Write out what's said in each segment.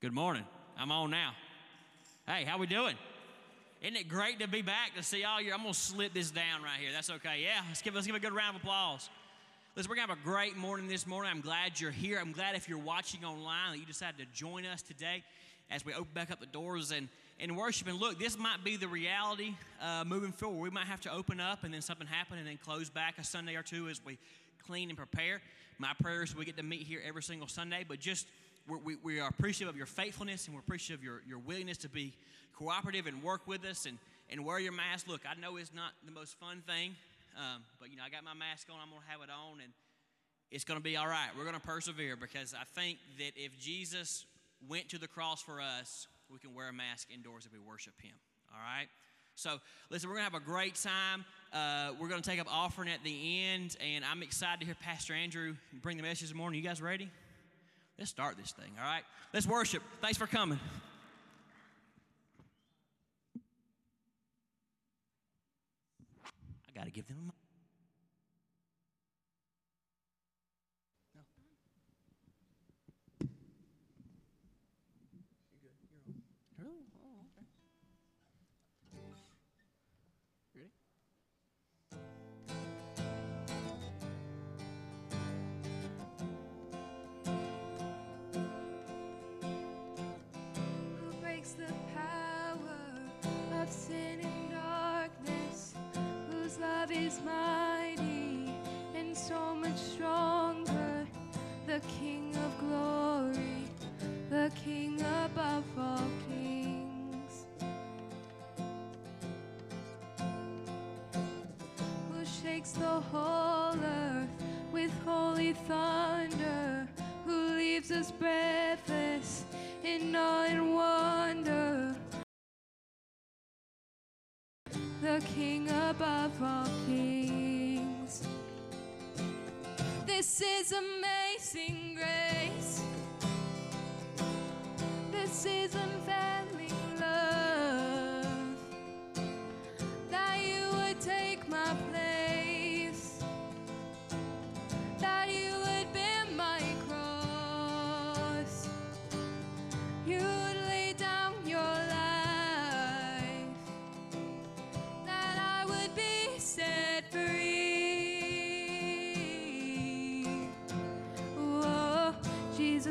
Good morning. I'm on now. Hey, how we doing? Isn't it great to be back to see all your? I'm gonna slip this down right here. That's okay. Yeah, let's give let's give a good round of applause. Listen, we're gonna have a great morning this morning. I'm glad you're here. I'm glad if you're watching online that you decided to join us today as we open back up the doors and and worship. And look, this might be the reality uh, moving forward. We might have to open up and then something happen and then close back a Sunday or two as we clean and prepare. My prayer is we get to meet here every single Sunday, but just we we, are appreciative of your faithfulness and we're appreciative of your, your willingness to be cooperative and work with us and, and wear your mask. Look, I know it's not the most fun thing, um, but you know, I got my mask on, I'm going to have it on, and it's going to be all right. We're going to persevere because I think that if Jesus went to the cross for us, we can wear a mask indoors if we worship Him. All right? So, listen, we're going to have a great time. Uh, we're going to take up offering at the end, and I'm excited to hear Pastor Andrew bring the message this morning. You guys ready? Let's start this thing, all right? Let's worship. Thanks for coming. I got to give them shakes the whole earth with holy thunder, who leaves us breathless in awe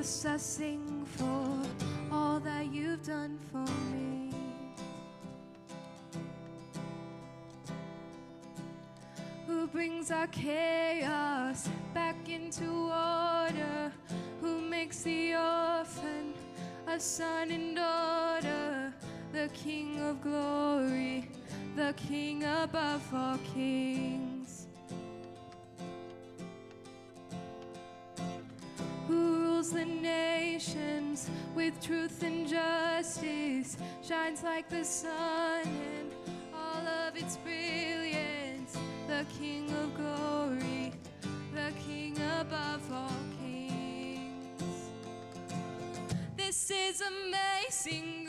I sing for all that you've done for me. Who brings our chaos back into order? Who makes the orphan a son and daughter? The King of glory, the King above all kings. Shines like the sun and all of its brilliance, the King of glory, the King above all kings. This is amazing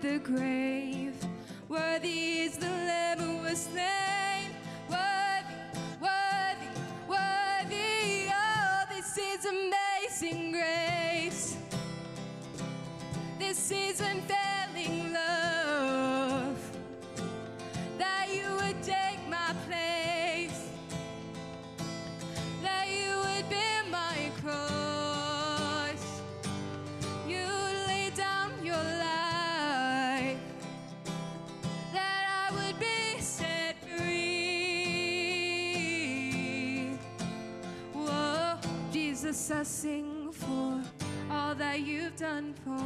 the grave. Worthy is the I sing for all that you've done for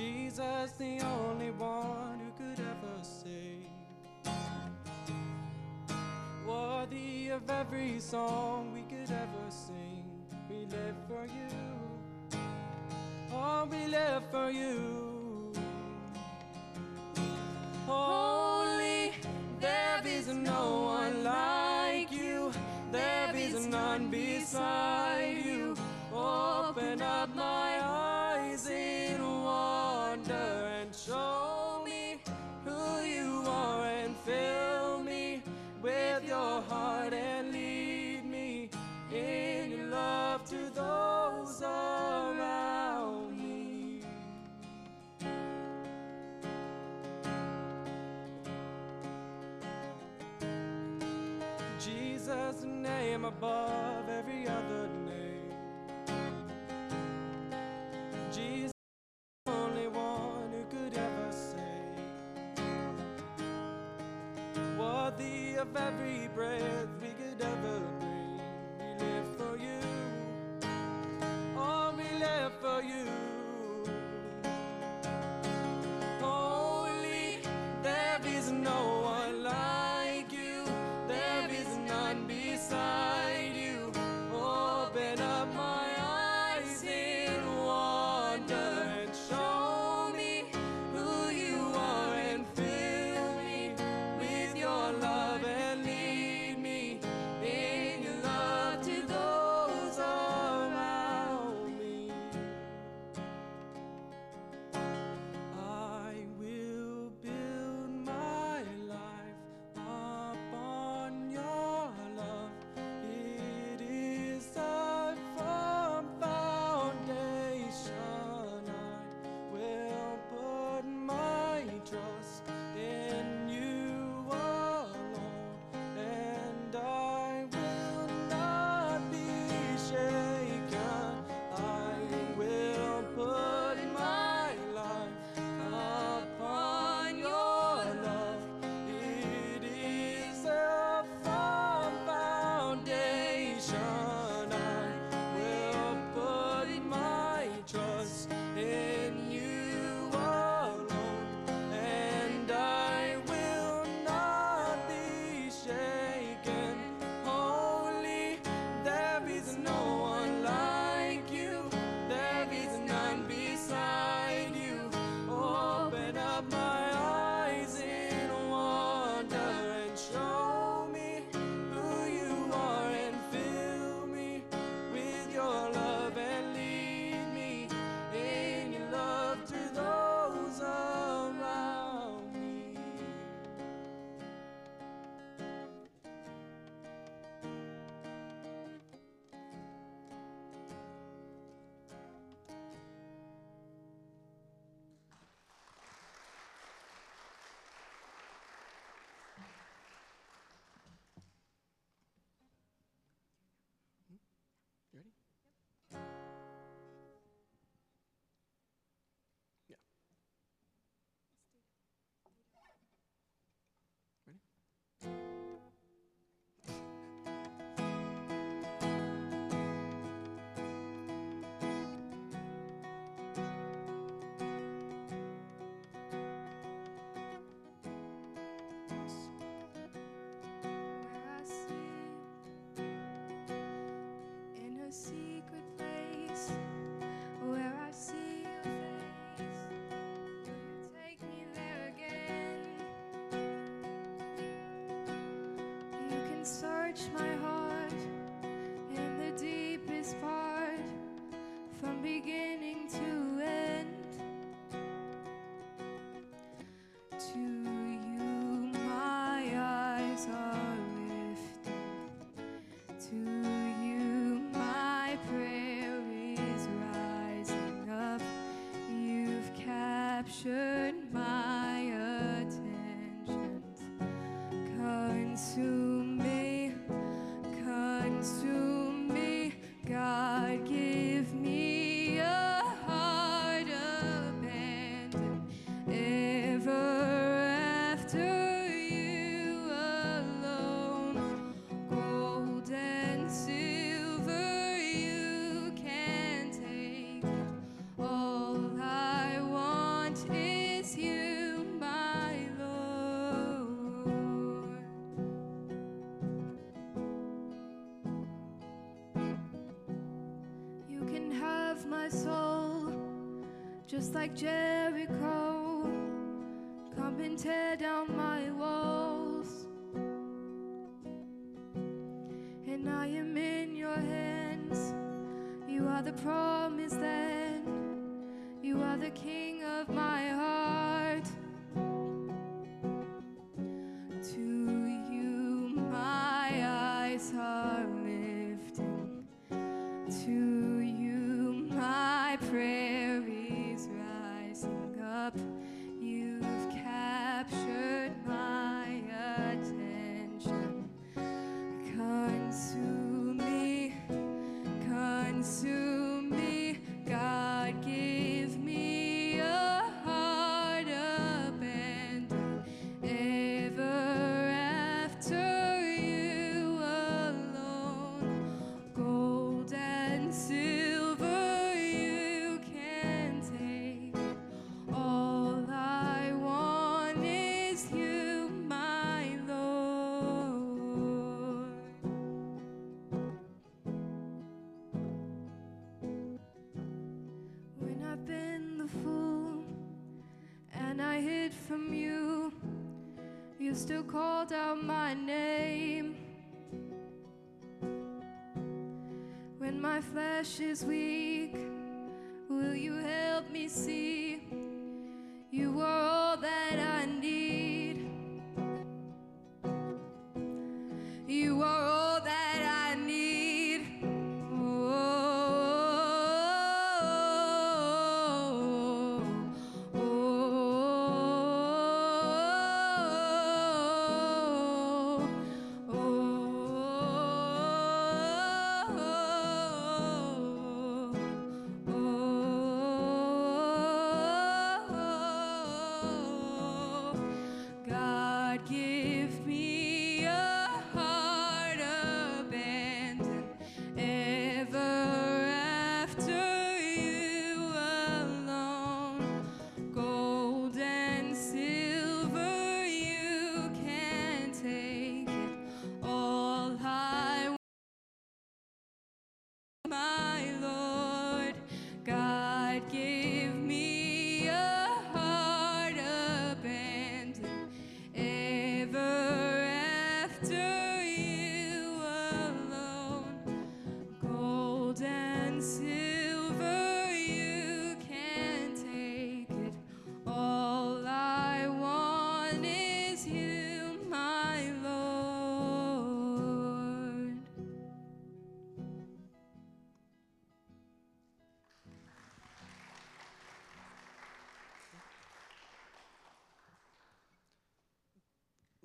Jesus, the only one who could ever save. Worthy of every song we could ever sing. We live for you. Oh, we live for you. Holy, there is no one like you. There is none beside you. Above search my heart in the deepest part from beginning. just like Jericho. Come and tear down my walls, and I am in your hands. You are the promised land, you are the king of my heart.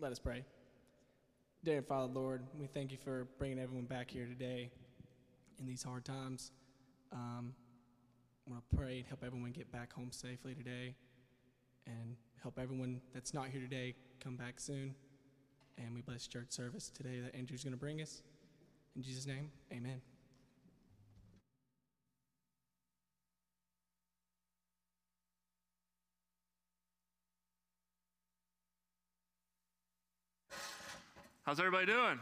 Let us pray. Dear Father, Lord, we thank you for bringing everyone back here today in these hard times. Um, I want to pray and help everyone get back home safely today and help everyone that's not here today come back soon. And we bless church service today that Andrew's going to bring us. In Jesus' name, amen. How's everybody doing?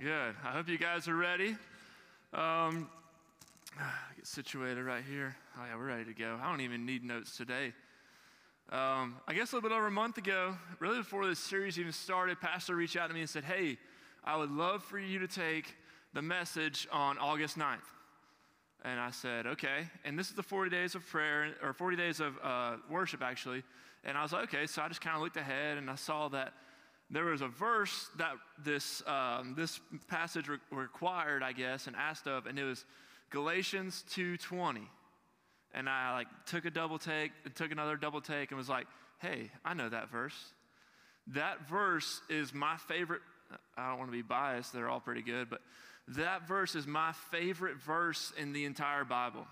Good. I hope you guys are ready. Um, get situated right here. Oh, yeah, we're ready to go. I don't even need notes today. Um, I guess a little bit over a month ago, really before this series even started, Pastor reached out to me and said, Hey, I would love for you to take the message on August 9th. And I said, okay. And this is the 40 days of prayer, or 40 days of uh, worship, actually. And I was like, okay. So I just kind of looked ahead and I saw that there was a verse that this, um, this passage re- required, I guess, and asked of, and it was Galatians 2.20. And I like took a double take, and took another double take, and was like, hey, I know that verse. That verse is my favorite. I don't want to be biased, they're all pretty good, but that verse is my favorite verse in the entire Bible.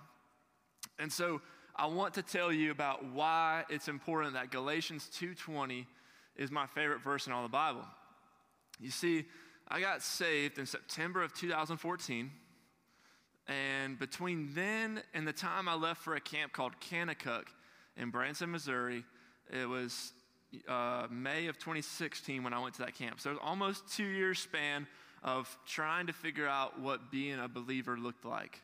And so I want to tell you about why it's important that Galatians 2:20 is my favorite verse in all the Bible. You see, I got saved in September of 2014. And between then and the time I left for a camp called Kanakuk in Branson, Missouri, it was uh, May of 2016 when I went to that camp. So it was almost two years span of trying to figure out what being a believer looked like.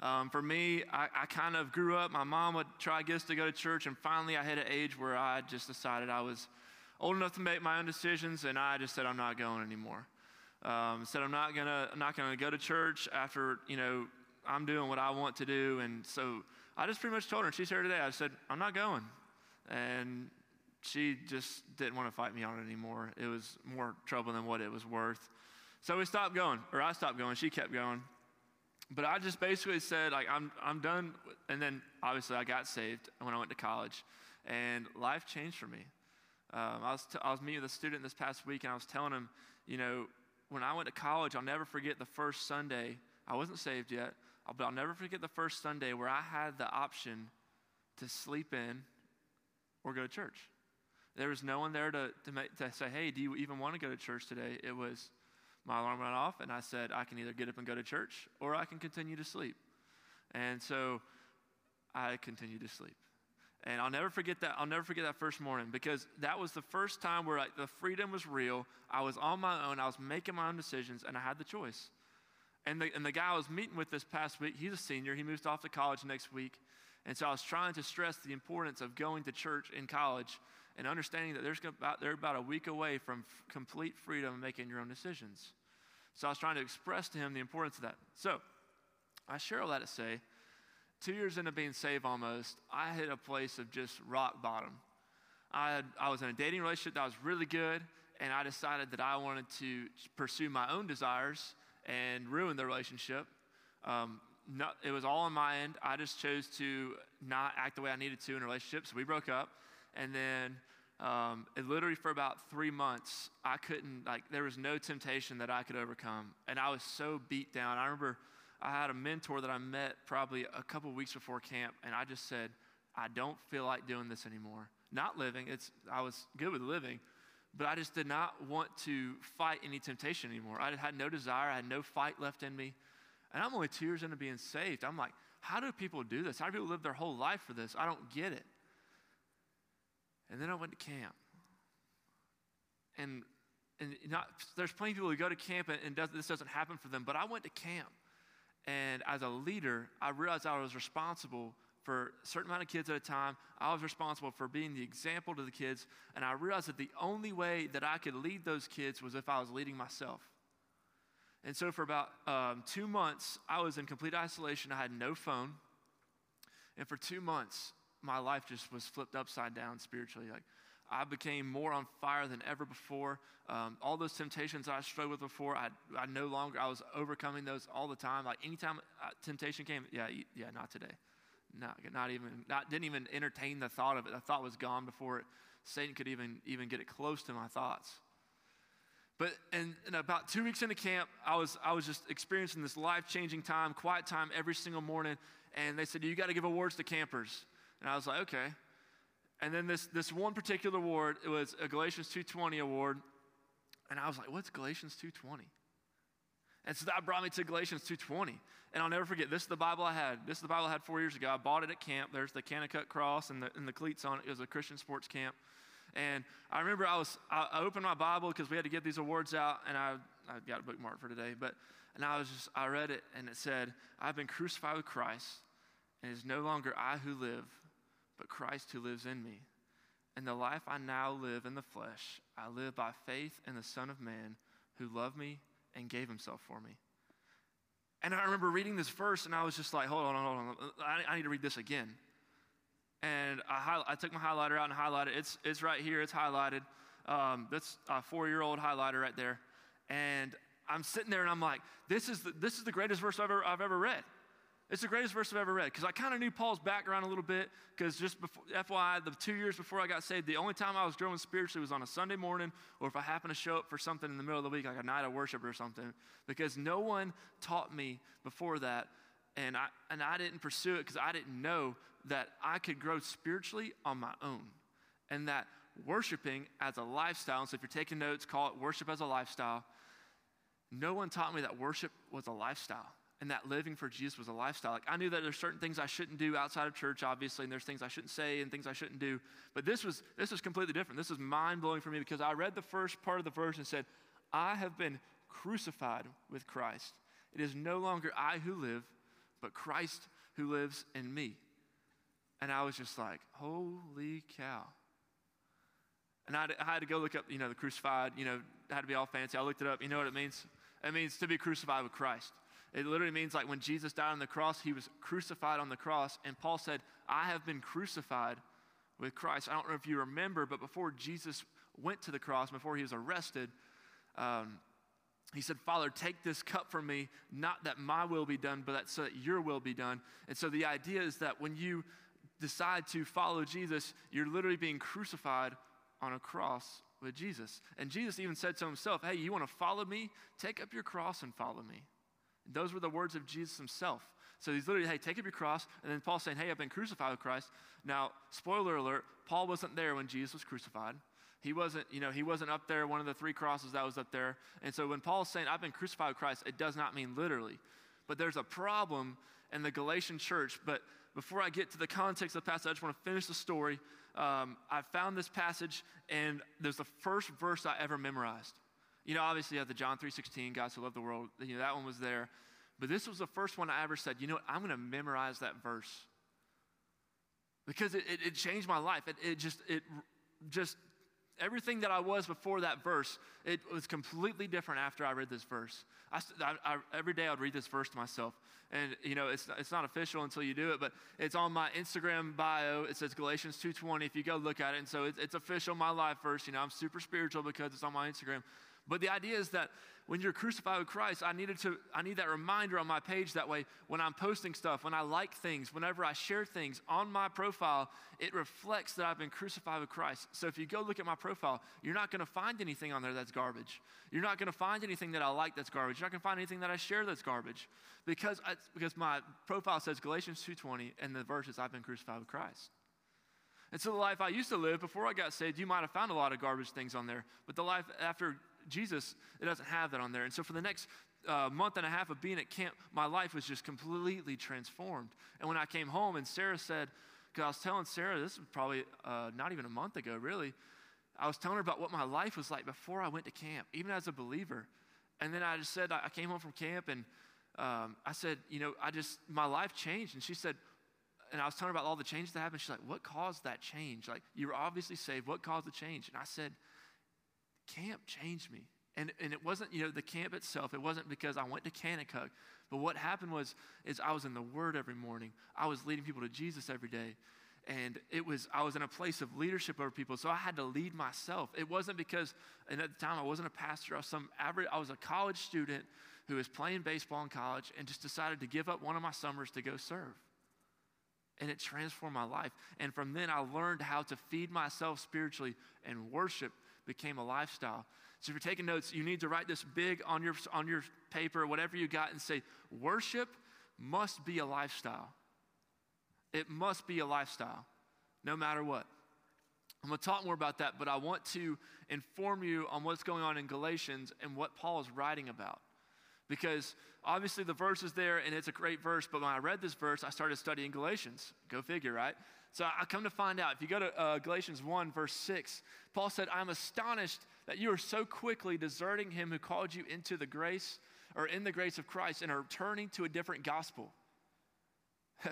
Um, for me, I, I, kind of grew up. My mom would try to get us to go to church, and finally, I hit an age where I just decided I was old enough to make my own decisions, and I just said I'm not going anymore. Um, said I'm not gonna I'm not gonna go to church after you know I'm doing what I want to do, and so I just pretty much told her. And she's here today. I said I'm not going, and she just didn't want to fight me on it anymore. It was more trouble than what it was worth. So we stopped going, or I stopped going. She kept going. But I just basically said, like, I'm, I'm done. And then obviously I got saved when I went to college, and life changed for me. Um, I, was t- I was meeting with a student this past week, and I was telling him, you know, when I went to college, I'll never forget the first Sunday. I wasn't saved yet, uh, but I'll never forget the first Sunday where I had the option to sleep in or go to church. There was no one there to, to, make, to say, hey, do you even want to go to church today? It was my alarm went off, and I said, I can either get up and go to church or I can continue to sleep. And so I continued to sleep. And I'll never forget that. I'll never forget that first morning because that was the first time where like, the freedom was real. I was on my own. I was making my own decisions, and I had the choice. And the, and the guy I was meeting with this past week, he's a senior. He moves off to college next week. And so I was trying to stress the importance of going to church in college and understanding that there's about, they're about a week away from f- complete freedom and making your own decisions. So I was trying to express to him the importance of that. So I share all that to say two years into being saved almost, I hit a place of just rock bottom. I, had, I was in a dating relationship that was really good, and I decided that I wanted to pursue my own desires and ruin the relationship. Um, it was all on my end. I just chose to not act the way I needed to in a relationship, so we broke up. And then um, it literally for about three months, I couldn't, like, there was no temptation that I could overcome. And I was so beat down. I remember I had a mentor that I met probably a couple weeks before camp, and I just said, I don't feel like doing this anymore. Not living, it's, I was good with living, but I just did not want to fight any temptation anymore. I had no desire, I had no fight left in me. And I'm only two years into being saved. I'm like, how do people do this? How do people live their whole life for this? I don't get it. And then I went to camp. And, and not, there's plenty of people who go to camp and, and does, this doesn't happen for them, but I went to camp. And as a leader, I realized I was responsible for a certain amount of kids at a time. I was responsible for being the example to the kids. And I realized that the only way that I could lead those kids was if I was leading myself. And so for about um, two months, I was in complete isolation. I had no phone. And for two months, my life just was flipped upside down spiritually. Like I became more on fire than ever before. Um, all those temptations I struggled with before, I, I no longer, I was overcoming those all the time. Like anytime uh, temptation came, yeah, yeah, not today. Not, not even, not, didn't even entertain the thought of it. The thought was gone before it, Satan could even, even get it close to my thoughts. But in, in about two weeks into camp, I was, I was just experiencing this life changing time, quiet time every single morning. And they said, You got to give awards to campers. And I was like, Okay. And then this, this one particular award, it was a Galatians 2.20 award. And I was like, what's Galatians 2.20? And so that brought me to Galatians 2.20. And I'll never forget, this is the Bible I had. This is the Bible I had four years ago. I bought it at camp. There's the Kanakuk cross and the, and the cleats on it. It was a Christian sports camp. And I remember I was, I, I opened my Bible because we had to get these awards out. And I, I got a bookmark for today. But, and I was just, I read it and it said, I've been crucified with Christ. And it is no longer I who live, but Christ who lives in me. And the life I now live in the flesh, I live by faith in the Son of Man who loved me and gave himself for me. And I remember reading this verse and I was just like, hold on, hold on. I, I need to read this again. And I, I, took my highlighter out and highlighted It's, it's right here, it's highlighted. Um, that's a four year old highlighter right there. And I'm sitting there and I'm like, this is the, this is the greatest verse I've ever, I've ever read. It's the greatest verse I've ever read because I kind of knew Paul's background a little bit. Because just before, FYI, the two years before I got saved, the only time I was growing spiritually was on a Sunday morning or if I happened to show up for something in the middle of the week, like a night of worship or something. Because no one taught me before that, and I, and I didn't pursue it because I didn't know that I could grow spiritually on my own. And that worshiping as a lifestyle, and so if you're taking notes, call it worship as a lifestyle. No one taught me that worship was a lifestyle and that living for Jesus was a lifestyle. Like I knew that there's certain things I shouldn't do outside of church, obviously, and there's things I shouldn't say and things I shouldn't do. But this was this was completely different. This was mind blowing for me because I read the first part of the verse and said, "I have been crucified with Christ. It is no longer I who live, but Christ who lives in me." And I was just like, "Holy cow!" And I, I had to go look up, you know, the crucified. You know, had to be all fancy. I looked it up. You know what it means? It means to be crucified with Christ. It literally means like when Jesus died on the cross, he was crucified on the cross. And Paul said, I have been crucified with Christ. I don't know if you remember, but before Jesus went to the cross, before he was arrested, um, he said, Father, take this cup from me, not that my will be done, but that so that your will be done. And so the idea is that when you decide to follow Jesus, you're literally being crucified on a cross with Jesus. And Jesus even said to himself, Hey, you want to follow me? Take up your cross and follow me. Those were the words of Jesus himself. So he's literally, hey, take up your cross. And then Paul's saying, hey, I've been crucified with Christ. Now, spoiler alert, Paul wasn't there when Jesus was crucified. He wasn't, you know, he wasn't up there, one of the three crosses that was up there. And so when Paul's saying, I've been crucified with Christ, it does not mean literally. But there's a problem in the Galatian church. But before I get to the context of the passage, I just want to finish the story. Um, I found this passage, and there's the first verse I ever memorized. You know, obviously you have the John 3.16, God so loved the world. You know, that one was there. But this was the first one I ever said, you know I'm going to memorize that verse. Because it, it, it changed my life. It, it just, it just, everything that I was before that verse, it was completely different after I read this verse. I, I, every day I'd read this verse to myself. And, you know, it's, it's not official until you do it, but it's on my Instagram bio. It says Galatians 2.20 if you go look at it. And so it's, it's official, my life verse. You know, I'm super spiritual because it's on my Instagram. But the idea is that when you're crucified with Christ, I needed to I need that reminder on my page that way when I'm posting stuff, when I like things, whenever I share things on my profile, it reflects that I've been crucified with Christ. So if you go look at my profile, you're not going to find anything on there that's garbage. You're not going to find anything that I like that's garbage. You're not going to find anything that I share that's garbage because I, because my profile says Galatians 2:20 and the verses I've been crucified with Christ. And so the life I used to live before I got saved, you might have found a lot of garbage things on there. But the life after Jesus, it doesn't have that on there. And so for the next uh, month and a half of being at camp, my life was just completely transformed. And when I came home and Sarah said, because I was telling Sarah, this was probably uh, not even a month ago, really. I was telling her about what my life was like before I went to camp, even as a believer. And then I just said, I came home from camp and um, I said, you know, I just, my life changed. And she said, and I was telling her about all the changes that happened. She's like, what caused that change? Like, you were obviously saved. What caused the change? And I said, camp changed me. And, and it wasn't, you know, the camp itself. It wasn't because I went to Kanakuk. But what happened was, is I was in the Word every morning. I was leading people to Jesus every day. And it was, I was in a place of leadership over people. So I had to lead myself. It wasn't because, and at the time I wasn't a pastor. I was some average, I was a college student who was playing baseball in college and just decided to give up one of my summers to go serve. And it transformed my life. And from then I learned how to feed myself spiritually and worship became a lifestyle. So if you're taking notes, you need to write this big on your, on your paper, whatever you got, and say, worship must be a lifestyle. It must be a lifestyle, no matter what. I'm going to talk more about that, but I want to inform you on what's going on in Galatians and what Paul is writing about. Because obviously the verse is there and it's a great verse, but when I read this verse, I started studying Galatians. Go figure, right? So I come to find out, if you go to uh, Galatians 1, verse 6, Paul said, I'm astonished that you are so quickly deserting him who called you into the grace or in the grace of Christ and are turning to a different gospel.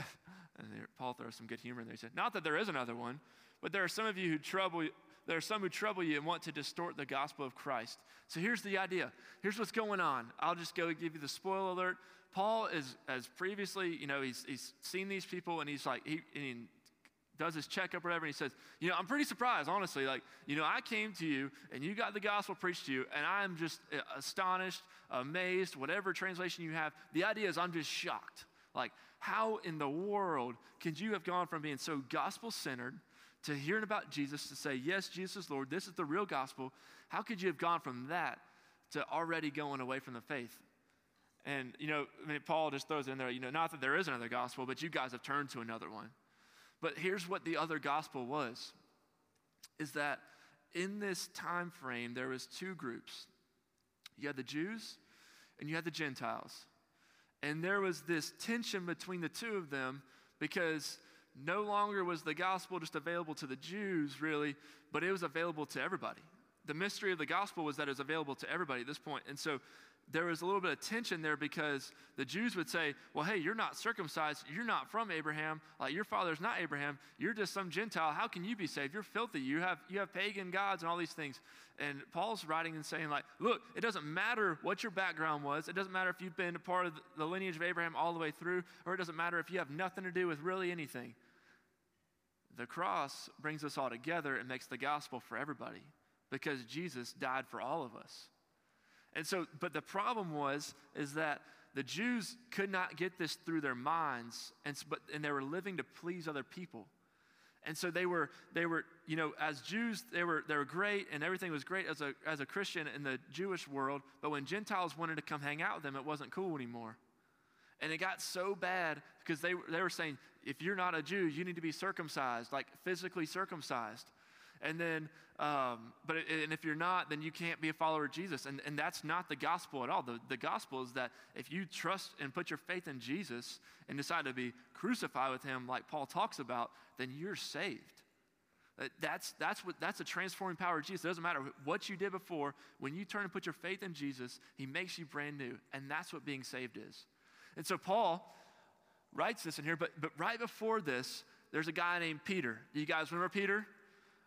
And there, Paul throws some good humor in there. He said, Not that there is another one, but there are some of you who trouble there are some who trouble you and want to distort the gospel of Christ. So here's the idea. Here's what's going on. I'll just go give you the spoiler alert. Paul is, as previously, you know, he's, he's seen these people and he's like, he, he does his checkup or whatever, and he says, You know, I'm pretty surprised, honestly. Like, you know, I came to you and you got the gospel preached to you, and I'm just uh, astonished, amazed, whatever translation you have. The idea is, I'm just shocked. Like, how in the world could you have gone from being so gospel centered to hearing about Jesus to say, Yes, Jesus is Lord, this is the real gospel? How could you have gone from that to already going away from the faith? And, you know, I mean, Paul just throws in there, you know, not that there is another gospel, but you guys have turned to another one. But here's what the other gospel was is that in this time frame there was two groups. You had the Jews and you had the Gentiles. And there was this tension between the two of them because no longer was the gospel just available to the Jews, really, but it was available to everybody. The mystery of the gospel was that it was available to everybody at this point. And so there was a little bit of tension there because the Jews would say, Well, hey, you're not circumcised. You're not from Abraham. Like, your father's not Abraham. You're just some Gentile. How can you be saved? You're filthy. You have, you have pagan gods and all these things. And Paul's writing and saying, like, look, it doesn't matter what your background was. It doesn't matter if you've been a part of the lineage of Abraham all the way through, or it doesn't matter if you have nothing to do with really anything. The cross brings us all together and makes the gospel for everybody because Jesus died for all of us. And so, but the problem was, is that the Jews could not get this through their minds, and, but, and they were living to please other people. And so they were, they were, you know, as Jews, they were, they were great and everything was great as a, as a Christian in the Jewish world. But when Gentiles wanted to come hang out with them, it wasn't cool anymore. And it got so bad because they, they were saying, if you're not a Jew, you need to be circumcised, like physically circumcised. And then, um, but and if you're not, then you can't be a follower of Jesus. And, and that's not the gospel at all. The, the gospel is that if you trust and put your faith in Jesus and decide to be crucified with him, like Paul talks about, then you're saved. That's, that's, what, that's a transforming power of Jesus. It doesn't matter what you did before. When you turn and put your faith in Jesus, he makes you brand new. And that's what being saved is. And so Paul writes this in here, but, but right before this, there's a guy named Peter. Do you guys remember Peter?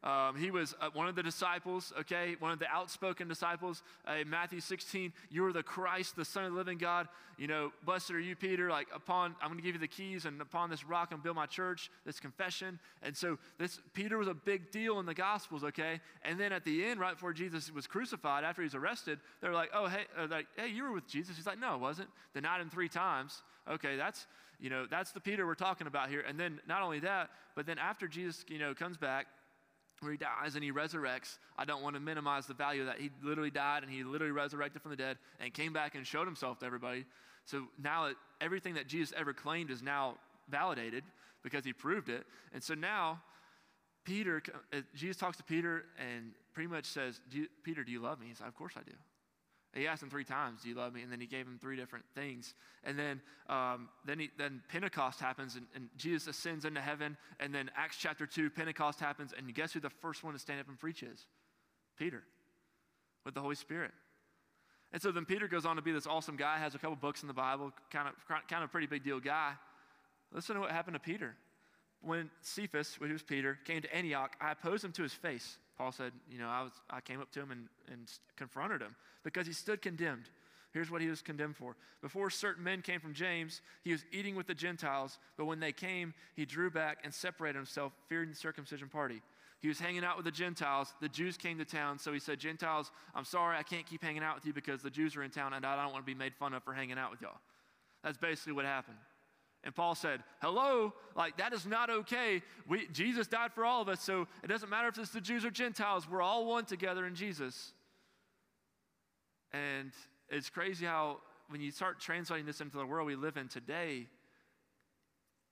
Um, he was uh, one of the disciples, okay, one of the outspoken disciples. Uh, Matthew 16, you are the Christ, the Son of the living God. You know, blessed are you, Peter. Like, upon, I'm going to give you the keys, and upon this rock, I'm build my church, this confession. And so, this Peter was a big deal in the Gospels, okay? And then at the end, right before Jesus was crucified, after he was arrested, they're like, oh, hey, uh, like, hey, you were with Jesus. He's like, no, I wasn't. Denied him three times. Okay, that's, you know, that's the Peter we're talking about here. And then not only that, but then after Jesus, you know, comes back, where he dies and he resurrects. I don't want to minimize the value of that. He literally died and he literally resurrected from the dead and came back and showed himself to everybody. So now everything that Jesus ever claimed is now validated because he proved it. And so now Peter, uh, Jesus talks to Peter and pretty much says, Peter, do you love me? He said, Of course I do. He asked him three times, "Do you love me?" And then he gave him three different things. And then, um, then, he, then Pentecost happens, and, and, Jesus ascends into heaven. And then Acts chapter two, Pentecost happens, and guess who the first one to stand up and preach is? Peter, with the Holy Spirit. And so then Peter goes on to be this awesome guy, has a couple books in the Bible, kind of kind of pretty big deal guy. Listen to what happened to Peter. When Cephas, who was Peter, came to Antioch, I opposed him to his face. Paul said, you know, I, was, I came up to him and, and confronted him because he stood condemned. Here's what he was condemned for. Before certain men came from James, he was eating with the Gentiles, but when they came, he drew back and separated himself, fearing the circumcision party. He was hanging out with the Gentiles. The Jews came to town, so he said, Gentiles, I'm sorry, I can't keep hanging out with you because the Jews are in town and I don't want to be made fun of for hanging out with y'all. That's basically what happened. And Paul said, Hello, like that is not okay. We, Jesus died for all of us, so it doesn't matter if it's the Jews or Gentiles, we're all one together in Jesus. And it's crazy how when you start translating this into the world we live in today,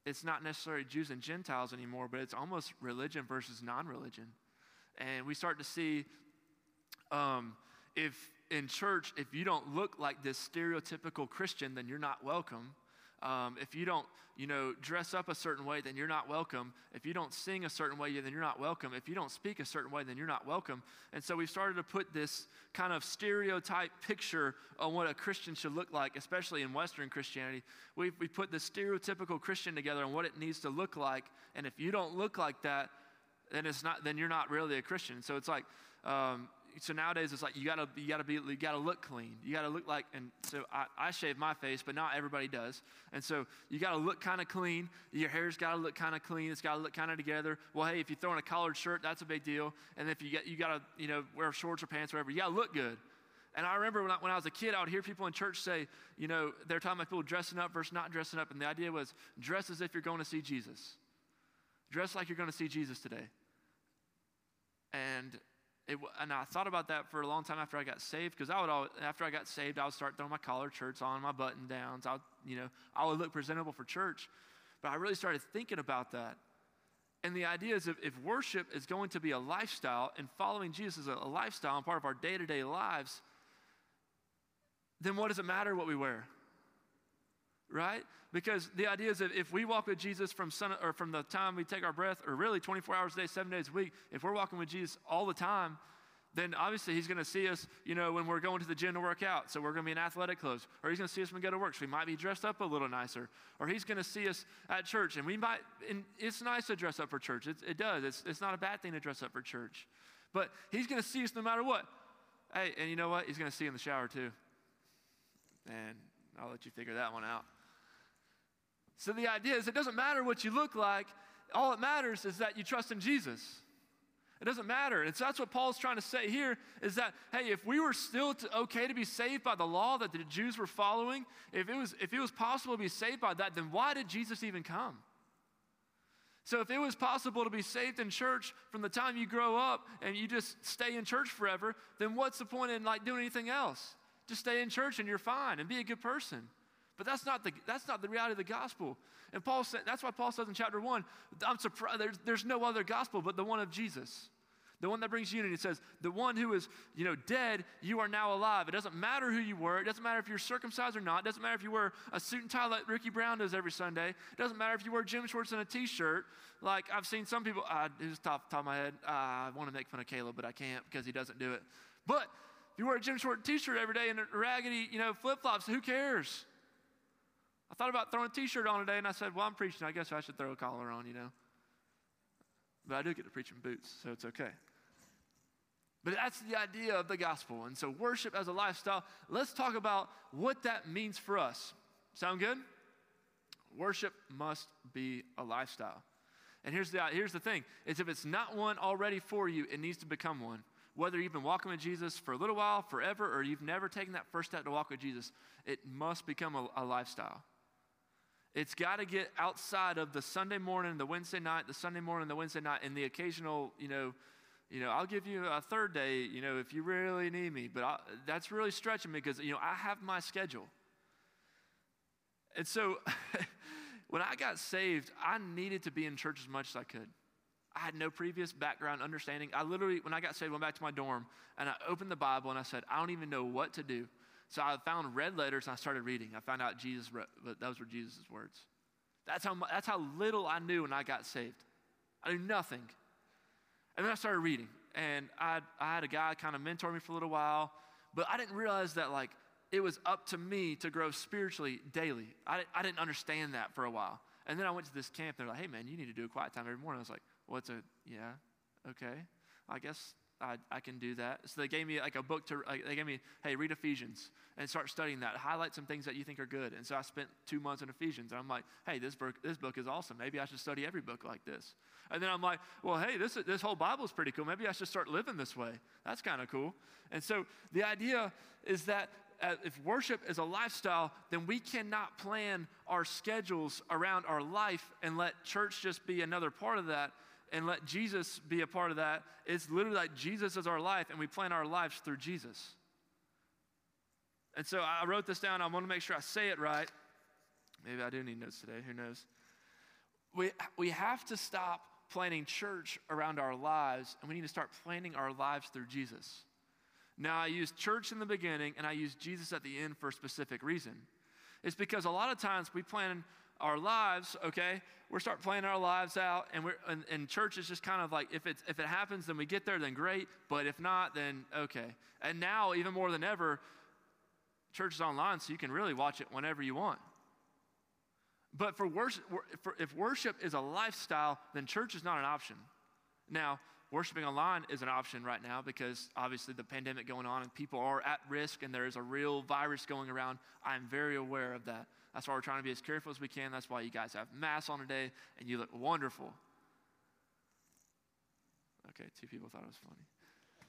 it's not necessarily Jews and Gentiles anymore, but it's almost religion versus non religion. And we start to see um, if in church, if you don't look like this stereotypical Christian, then you're not welcome Um, if you don't, you know, dress up a certain way, then you're not welcome. If you don't sing a certain way, then you're not welcome. If you don't speak a certain way, then you're not welcome. And so we started to put this kind of stereotype picture on what a Christian should look like, especially in Western Christianity. We we put the stereotypical Christian together on what it needs to look like. And if you don't look like that, then it's not. Then you're not really a Christian. So it's like. Um, so nowadays it's like you gotta you gotta be you gotta look clean. You gotta look like and so I, I shave my face, but not everybody does. And so you gotta look kind of clean. Your hair's gotta look kind of clean. It's gotta look kind of together. Well, hey, if you throw in a collared shirt, that's a big deal. And if you get you gotta you know wear shorts or pants or whatever, you gotta look good. And I remember when I, when I was a kid, I would hear people in church say, you know, they're talking about people dressing up versus not dressing up, and the idea was dress as if you're going to see Jesus. Dress like you're going to see Jesus today. And it, and I thought about that for a long time after I got saved because I would always, after I got saved I would start throwing my collared shirts on, my button downs. I you know I would look presentable for church, but I really started thinking about that. And the idea is if, if worship is going to be a lifestyle and following Jesus is a, a lifestyle and part of our day to day lives, then what does it matter what we wear? Right? Because the idea is that if we walk with Jesus from, sun, or from the time we take our breath, or really 24 hours a day, seven days a week, if we're walking with Jesus all the time, then obviously he's going to see us, you know, when we're going to the gym to work out. So we're going to be in athletic clothes. Or he's going to see us when we go to work. So we might be dressed up a little nicer. Or he's going to see us at church. And we might, and it's nice to dress up for church. It, it does. It's, it's not a bad thing to dress up for church. But he's going to see us no matter what. Hey, and you know what? He's going to see you in the shower too. And I'll let you figure that one out. So the idea is it doesn't matter what you look like, all it matters is that you trust in Jesus. It doesn't matter. And so that's what Paul's trying to say here is that, hey, if we were still to, okay to be saved by the law that the Jews were following, if it, was, if it was possible to be saved by that, then why did Jesus even come? So if it was possible to be saved in church from the time you grow up and you just stay in church forever, then what's the point in like doing anything else? Just stay in church and you're fine and be a good person. But that's not the, that's not the reality of the gospel. And Paul said, that's why Paul says in chapter one, I'm surprised, there's, there's no other gospel but the one of Jesus. The one that brings unity. It says, the one who is, you know, dead, you are now alive. It doesn't matter who you were. It doesn't matter if you're circumcised or not. It doesn't matter if you wear a suit and tie like Ricky Brown does every Sunday. It doesn't matter if you wear gym shorts and a t-shirt. Like I've seen some people, uh, just top, top of my head, uh, I want to make fun of Caleb, but I can't because he doesn't do it. But if you wear a gym short t-shirt every day and raggedy, you know, flip-flops, who cares? I thought about throwing a t shirt on today, and I said, Well, I'm preaching. I guess I should throw a collar on, you know. But I do get to preach in boots, so it's okay. But that's the idea of the gospel. And so, worship as a lifestyle, let's talk about what that means for us. Sound good? Worship must be a lifestyle. And here's the, here's the thing is if it's not one already for you, it needs to become one. Whether you've been walking with Jesus for a little while, forever, or you've never taken that first step to walk with Jesus, it must become a, a lifestyle. It's got to get outside of the Sunday morning, the Wednesday night, the Sunday morning, the Wednesday night, and the occasional, you know, you know, I'll give you a third day, you know, if you really need me. But I, that's really stretching me because, you know, I have my schedule. And so when I got saved, I needed to be in church as much as I could. I had no previous background understanding. I literally, when I got saved, went back to my dorm and I opened the Bible and I said, I don't even know what to do. So I found red letters and I started reading. I found out Jesus, but those were Jesus' words. That's how, that's how little I knew when I got saved. I knew nothing. And then I started reading. And I, I had a guy kind of mentor me for a little while, but I didn't realize that like it was up to me to grow spiritually daily. I, I didn't understand that for a while. And then I went to this camp. They're like, hey, man, you need to do a quiet time every morning. I was like, what's a, yeah, okay. I guess I, I can do that. So they gave me like a book to, like, they gave me, hey, read Ephesians and start studying that. Highlight some things that you think are good. And so I spent two months in Ephesians. And I'm like, hey, this book, this book is awesome. Maybe I should study every book like this. And then I'm like, well, hey, this, this whole Bible is pretty cool. Maybe I should start living this way. That's kind of cool. And so the idea is that uh, if worship is a lifestyle, then we cannot plan our schedules around our life and let church just be another part of that and let Jesus be a part of that. It's literally like Jesus is our life, and we plan our lives through Jesus. And so I wrote this down. I want to make sure I say it right. Maybe I do need notes today. Who knows? We, we have to stop planning church around our lives, and we need to start planning our lives through Jesus. Now, I use church in the beginning, and I use Jesus at the end for a specific reason. It's because a lot of times we plan our lives, okay? We start planning our lives out, and we're and, and church is just kind of like if it's if it happens, then we get there, then great. But if not, then okay. And now, even more than ever, church is online, so you can really watch it whenever you want. But for worship, for, if worship is a lifestyle, then church is not an option. Now, worshiping online is an option right now because obviously the pandemic going on and people are at risk and there is a real virus going around. I'm very aware of that. That's why we're trying to be as careful as we can. That's why you guys have masks on today and you look wonderful. Okay, two people thought it was funny.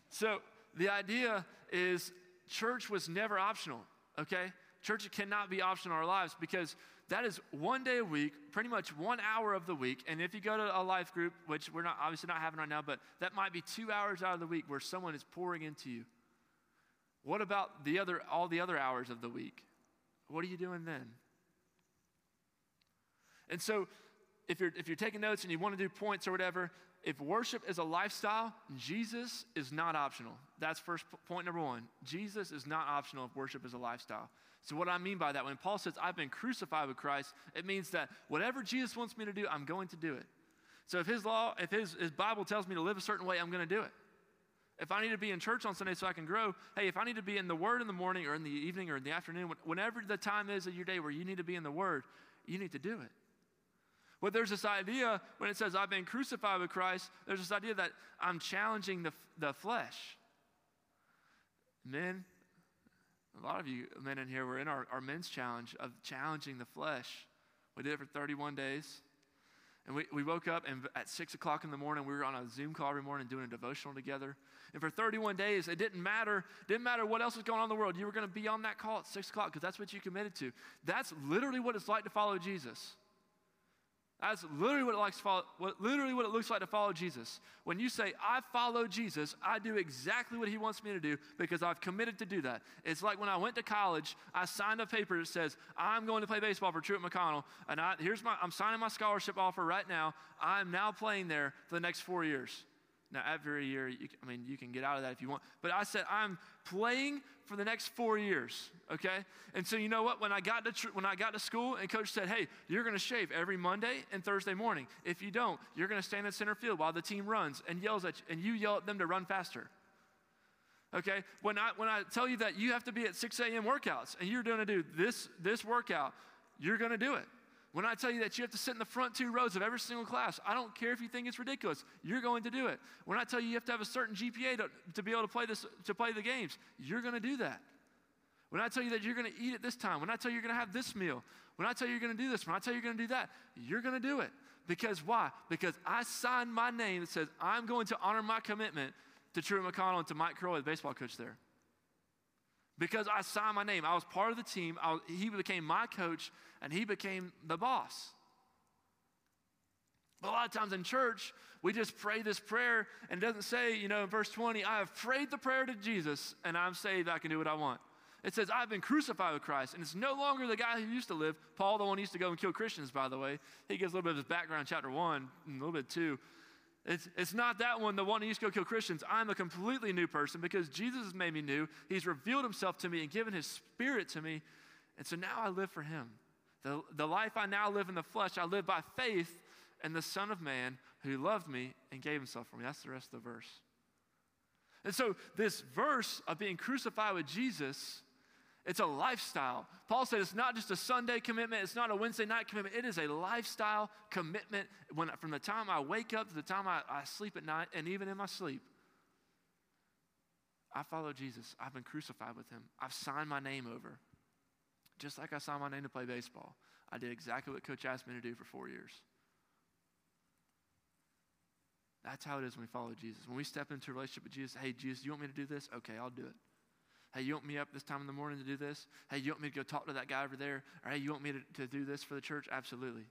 So the idea is church was never optional, okay? Church cannot be optional in our lives because that is one day a week, pretty much one hour of the week. And if you go to a life group, which we're not obviously not having right now, but that might be two hours out of the week where someone is pouring into you. What about the other all the other hours of the week? What are you doing then? And so if you're if you're taking notes and you want to do points or whatever, if worship is a lifestyle, Jesus is not optional. That's first point number one. Jesus is not optional if worship is a lifestyle. So, what I mean by that, when Paul says, I've been crucified with Christ, it means that whatever Jesus wants me to do, I'm going to do it. So, if his law, if his, his Bible tells me to live a certain way, I'm going to do it. If I need to be in church on Sunday so I can grow, hey, if I need to be in the Word in the morning or in the evening or in the afternoon, whenever the time is of your day where you need to be in the Word, you need to do it. But there's this idea when it says, I've been crucified with Christ, there's this idea that I'm challenging the, the flesh. Men, a lot of you men in here were in our, our men's challenge of challenging the flesh. We did it for 31 days. And we, we woke up and at 6 o'clock in the morning, we were on a Zoom call every morning doing a devotional together. And for 31 days, it didn't matter. Didn't matter what else was going on in the world. You were going to be on that call at 6 o'clock because that's what you committed to. That's literally what it's like to follow Jesus. That's literally what it likes follow, what, literally what it looks like to follow Jesus. When you say, I follow Jesus, I do exactly what he wants me to do because I've committed to do that. It's like when I went to college, I signed a paper that says, I'm going to play baseball for Truett McConnell, and I, here's my, I'm signing my scholarship offer right now. I'm now playing there for the next four years. Now, every year, you, I mean, you can get out of that if you want. But I said, I'm playing for the next four years, okay? And so, you know what? When I got to, tr- when I got to school, and coach said, hey, you're going to shave every Monday and Thursday morning. If you don't, you're going to stand in center field while the team runs and yells at you, and you yell at them to run faster. Okay? When I, when I tell you that you have to be at 6 a.m. workouts and you're going to do this, this workout, you're going to do it. When I tell you that you have to sit in the front two rows of every single class, I don't care if you think it's ridiculous. You're going to do it. When I tell you you have to have a certain GPA to, to be able to play this to play the games, you're going to do that. When I tell you that you're going to eat at this time, when I tell you you're going to have this meal, when I tell you you're going to do this, when I tell you you're going to do that, you're going to do it. Because why? Because I signed my name that says I'm going to honor my commitment to Truett McConnell and to Mike Croy, the baseball coach there. Because I signed my name. I was part of the team. Was, he became my coach, and he became the boss. But a lot of times in church, we just pray this prayer, and it doesn't say, you know, in verse 20, I have prayed the prayer to Jesus, and I'm saved, I can do what I want. It says, I've been crucified with Christ, and it's no longer the guy who used to live. Paul, the one who used to go and kill Christians, by the way. He gives a little bit of his background, chapter 1, and a little bit 2. It's, it's not that one, the one who used to go kill Christians. I'm a completely new person because Jesus has made me new. He's revealed himself to me and given his spirit to me. And so now I live for him. The, the life I now live in the flesh, I live by faith in the Son of Man who loved me and gave himself for me. That's the rest of the verse. And so, this verse of being crucified with Jesus it's a lifestyle. Paul said it's not just a Sunday commitment, it's not a Wednesday night commitment. It is a lifestyle commitment when, from the time I wake up to the time I, I sleep at night, and even in my sleep. I follow Jesus. I've been crucified with him. I've signed my name over. Just like I signed my name to play baseball. I did exactly what coach asked me to do for four years. That's how it is when we follow Jesus. When we step into a relationship with Jesus, hey, Jesus, you want me to do this? Okay, I'll do it. Hey, you want me up this time in the morning to do this? Hey, you want me to go talk to that guy over there? Or hey, you want me to, to do this for the church? Absolutely.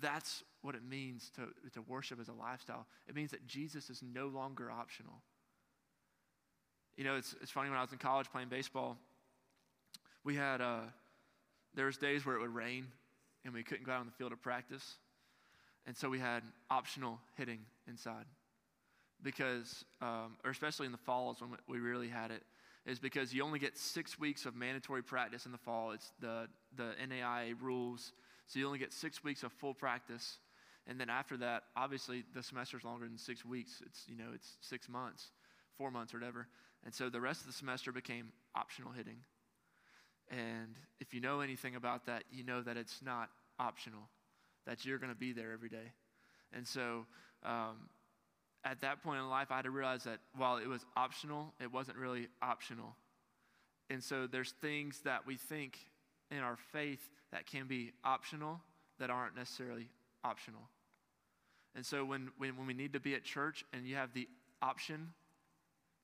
That's what it means to, to worship as a lifestyle. It means that Jesus is no longer optional. You know, it's, it's funny when I was in college playing baseball, we had, uh, there was days where it would rain and we couldn't go out on the field to practice. And so we had optional hitting inside because, um, or especially in the falls when we really had it, is because you only get six weeks of mandatory practice in the fall. It's the, the NAIA rules. So you only get six weeks of full practice. And then after that, obviously the semester's longer than six weeks. It's, you know, it's six months, four months or whatever. And so the rest of the semester became optional hitting. And if you know anything about that, you know that it's not optional, that you're going to be there every day. And so um, at that point in life, I had to realize that while it was optional, it wasn't really optional. And so there's things that we think in our faith that can be optional that aren't necessarily optional. And so when, when, when we need to be at church and you have the option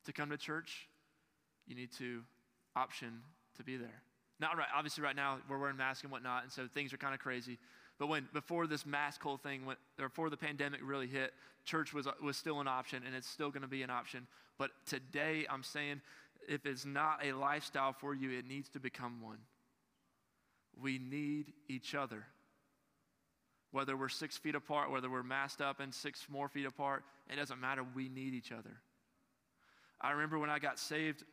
to come to church, you need to option to be there. Not right, obviously right now we're wearing masks and whatnot, and so things are kind of crazy. But when before this mask whole thing went, or before the pandemic really hit, church was uh, was still an option, and it's still going to be an option. But today, I'm saying, if it's not a lifestyle for you, it needs to become one. We need each other. Whether we're six feet apart, whether we're masked up and six more feet apart, it doesn't matter. We need each other. I remember when I got saved,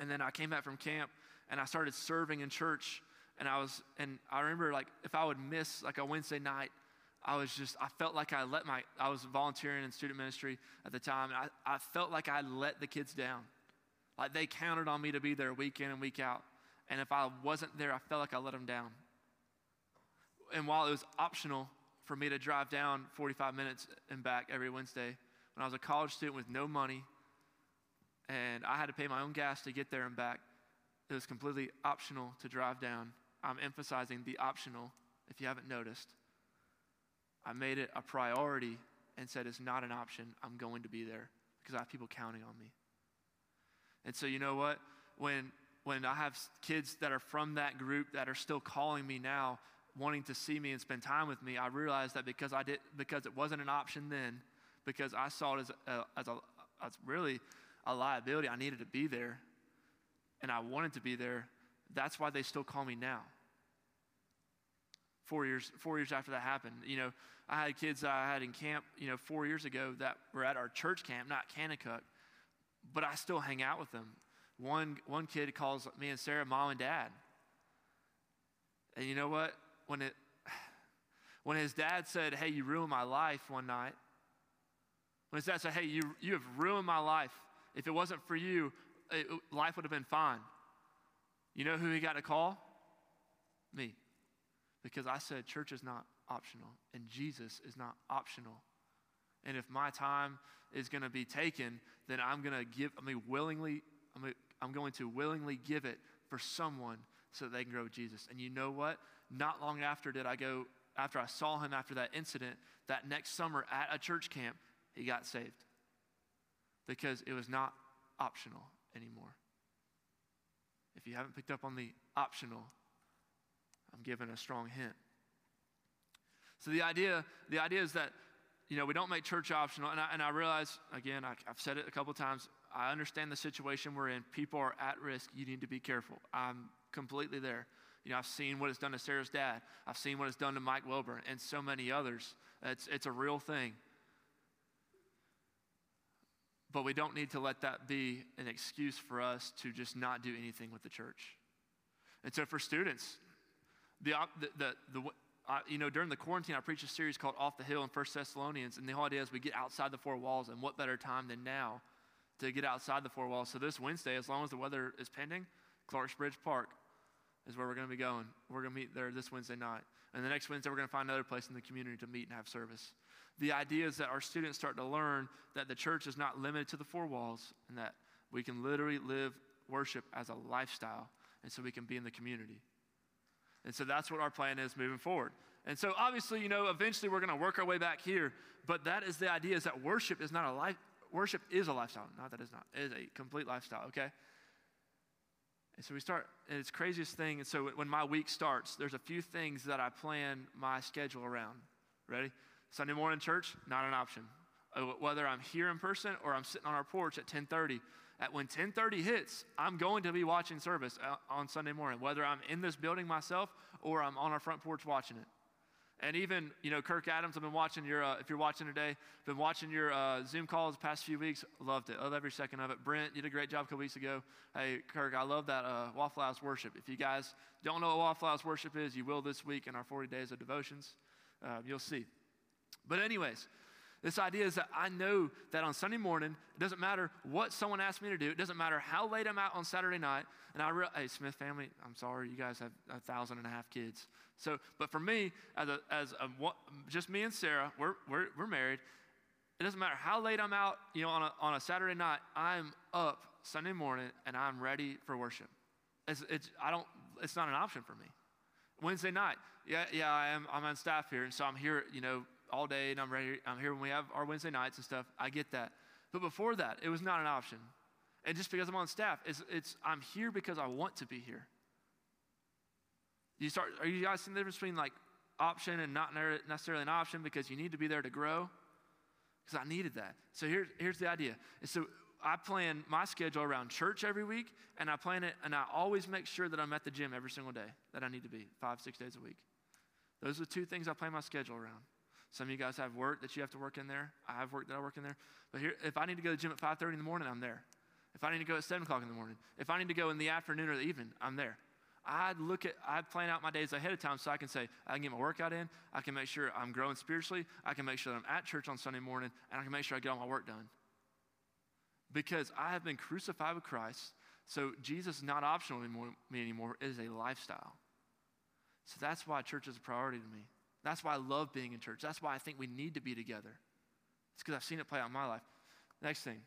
and then I came back from camp, and I started serving in church and I was, and I remember like if I would miss like a Wednesday night, I was just, I felt like I let my, I was volunteering in student ministry at the time, and I, I felt like I let the kids down. Like they counted on me to be there week in and week out. And if I wasn't there, I felt like I let them down. And while it was optional for me to drive down 45 minutes and back every Wednesday, when I was a college student with no money, and I had to pay my own gas to get there and back, it was completely optional to drive down I'm emphasizing the optional, if you haven't noticed. I made it a priority and said it's not an option. I'm going to be there because I have people counting on me. And so, you know what? When, when I have kids that are from that group that are still calling me now, wanting to see me and spend time with me, I realized that because I did, because it wasn't an option then, because I saw it as a, as a as really a liability, I needed to be there, and I wanted to be there. That's why they still call me now. Four years four years after that happened you know i had kids i had in camp you know four years ago that were at our church camp not Kanakuk, but i still hang out with them. One one kid calls me and sarah mom and dad. And you know what? When it when his dad said hey you ruined my life one night when his dad said hey you, you have ruined my life. If it wasn't for you it, life would have been fine you know who he got to call me because I said church is not optional and Jesus is not optional. And if my time is going to be taken, then I'm going to give, I mean, willingly, I'm, I'm going to willingly give it for someone so that they can grow with Jesus. And you know what? Not long after did I go, after I saw him after that incident, that next summer at a church camp, he got saved because it was not optional anymore. If you haven't picked up on the optional, I'm giving a strong hint. So the idea, the idea is that, you know, we don't make church optional. And I, and I realize, again, I, I've said it a couple times, I understand the situation we're in. People are at risk. You need to be careful. I'm completely there. You know, I've seen what it's done to Sarah's dad. I've seen what it's done to Mike Wilburn and so many others. It's, it's a real thing. But we don't need to let that be an excuse for us to just not do anything with the church. And so for students, the, the, the, the uh, you know, during the quarantine, I preached a series called Off the Hill in First Thessalonians, and the whole idea is we get outside the four walls, and what better time than now to get outside the four walls? So this Wednesday, as long as the weather is pending, Clarks Bridge Park is where we're going to be going. We're going to meet there this Wednesday night. And the next Wednesday, we're going to find another place in the community to meet and have service. The idea is that our students start to learn that the church is not limited to the four walls and that we can literally live worship as a lifestyle, and so we can be in the community. And so that's what our plan is moving forward. And so obviously, you know, eventually we're going to work our way back here, but that is the idea is that worship is not a life worship is a lifestyle. Not that it's not. It is a complete lifestyle, okay? And so we start, and it's craziest thing. And so when my week starts, there's a few things that I plan my schedule around. Ready? Sunday morning church, not an option. Uh, whether I'm here in person or I'm sitting on our porch at 1030, at when 10:30 hits, I'm going to be watching service on Sunday morning, whether I'm in this building myself or I'm on our front porch watching it. And even, you know, Kirk Adams, I've been watching your, uh, if you're watching today, been watching your uh, Zoom calls past few weeks. Loved it. Love every second of it. Brent, you did a great job a couple weeks ago. Hey, Kirk, I love that uh, Waffle House worship. If you guys don't know what Waffle House worship is, you will this week in our 40 days of devotions. Uh, you'll see. But, anyways, this idea is that I know that on Sunday morning, it doesn't matter what someone asks me to do. It doesn't matter how late I'm out on Saturday night. And I real, hey, Smith family, I'm sorry, you guys have a thousand and a half kids. So, but for me, as a, as a, just me and Sarah, we're, we're, we're married. It doesn't matter how late I'm out, you know, on a, on a Saturday night, I'm up Sunday morning and I'm ready for worship. It's, it's, I don't, it's not an option for me. Wednesday night, yeah, yeah, I am, I'm on staff here, and so I'm here, you know, all day and I'm ready. I'm here when we have our Wednesday nights and stuff. I get that. But before that, it was not an option. And just because I'm on staff, it's, it's I'm here because I want to be here. You start, are you guys seeing the difference between like option and not necessarily an option because you need to be there to grow? Because I needed that. So here's, here's the idea. And so I plan my schedule around church every week, and I plan it, and I always make sure that I'm at the gym every single day that I need to be, five, six days a week. Those are the two things I plan my schedule around. Some of you guys have work that you have to work in there. I have work that I work in there. But here, if I need to go to the gym at 5.30 in the morning, I'm there. If I need to go at 7 o'clock in the morning, if I need to go in the afternoon or the evening, I'm there. I look at, I plan out my days ahead of time so I can say, I can get my workout in, I can make sure I'm growing spiritually, I can make sure that I'm at church on Sunday morning, and I can make sure I get all my work done. Because I have been crucified with Christ, so Jesus is not optional anymore, me anymore, it is a lifestyle. So that's why church is a priority to me. That's why I love being in church. That's why I think we need to be together. It's because I've seen it play out in my life. Next thing